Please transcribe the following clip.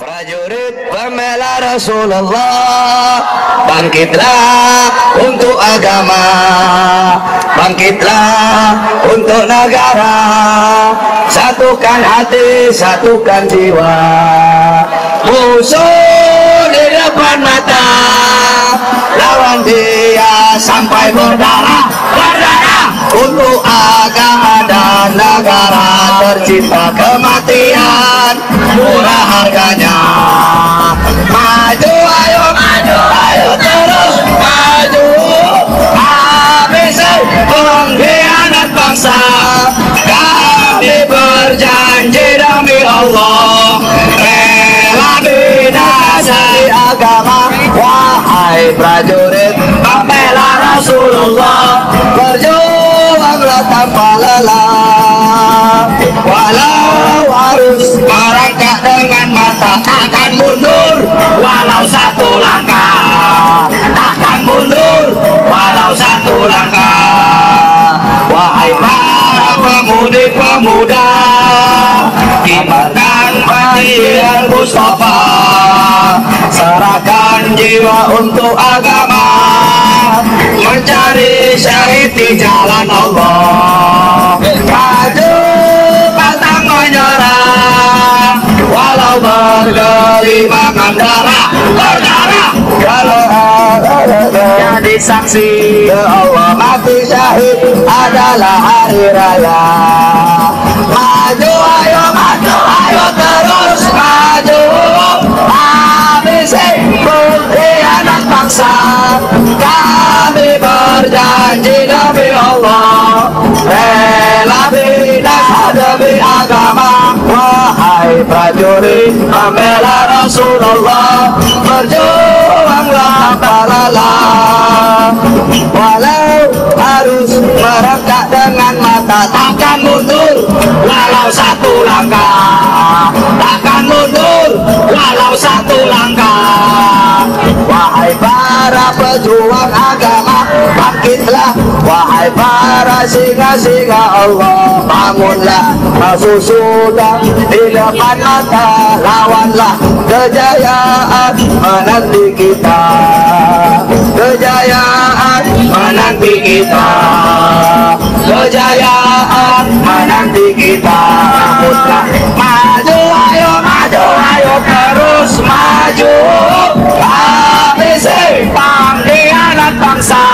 Prajurit pembela Rasulullah Bangkitlah untuk agama. Bangkitlah untuk negara. Satukan hati, satukan jiwa. Musuh di depan mata. Lawan dia sampai berdarah. Berdarah untuk agama negara Tercipta kematian. Murah harganya. Maju ayo maju ayo terus maju. Habisi pengkhianat bangsa. Kami berjanji demi Allah. Rela binasai agama. Wahai prajurit pembela Rasulullah Takkan mundur walau satu langkah. Takkan mundur walau satu langkah. Wahai para pemudi-pemuda Kibarkan bendera Mustafa. Serahkan jiwa untuk agama. Mencari syahid di jalan Allah bergelimangan darah. Berdarah. Kalau jadi saksi. Ya Allah mati syahid adalah hari raya. Maju ayo maju ayo terus maju. Habisi pengkhianat bangsa. Kami berjanji demi Allah. Rela binasa demi agama Prajurit pembela Rasulullah Berjuanglah lelah Walau harus merangkak dengan mata Takkan mundur walau satu langkah. Takkan mundur walau satu langkah. Wahai para pejuang agama Bangkitlah Wahai para singa-singa Allah Bangunlah. Masuk sudah di depan mata Lawanlah. Kejayaan menanti kita. Kejayaan menanti kita. Kejayaan menanti kita. Putra maju ayo maju ayo terus maju. Habisi panggilan bangsa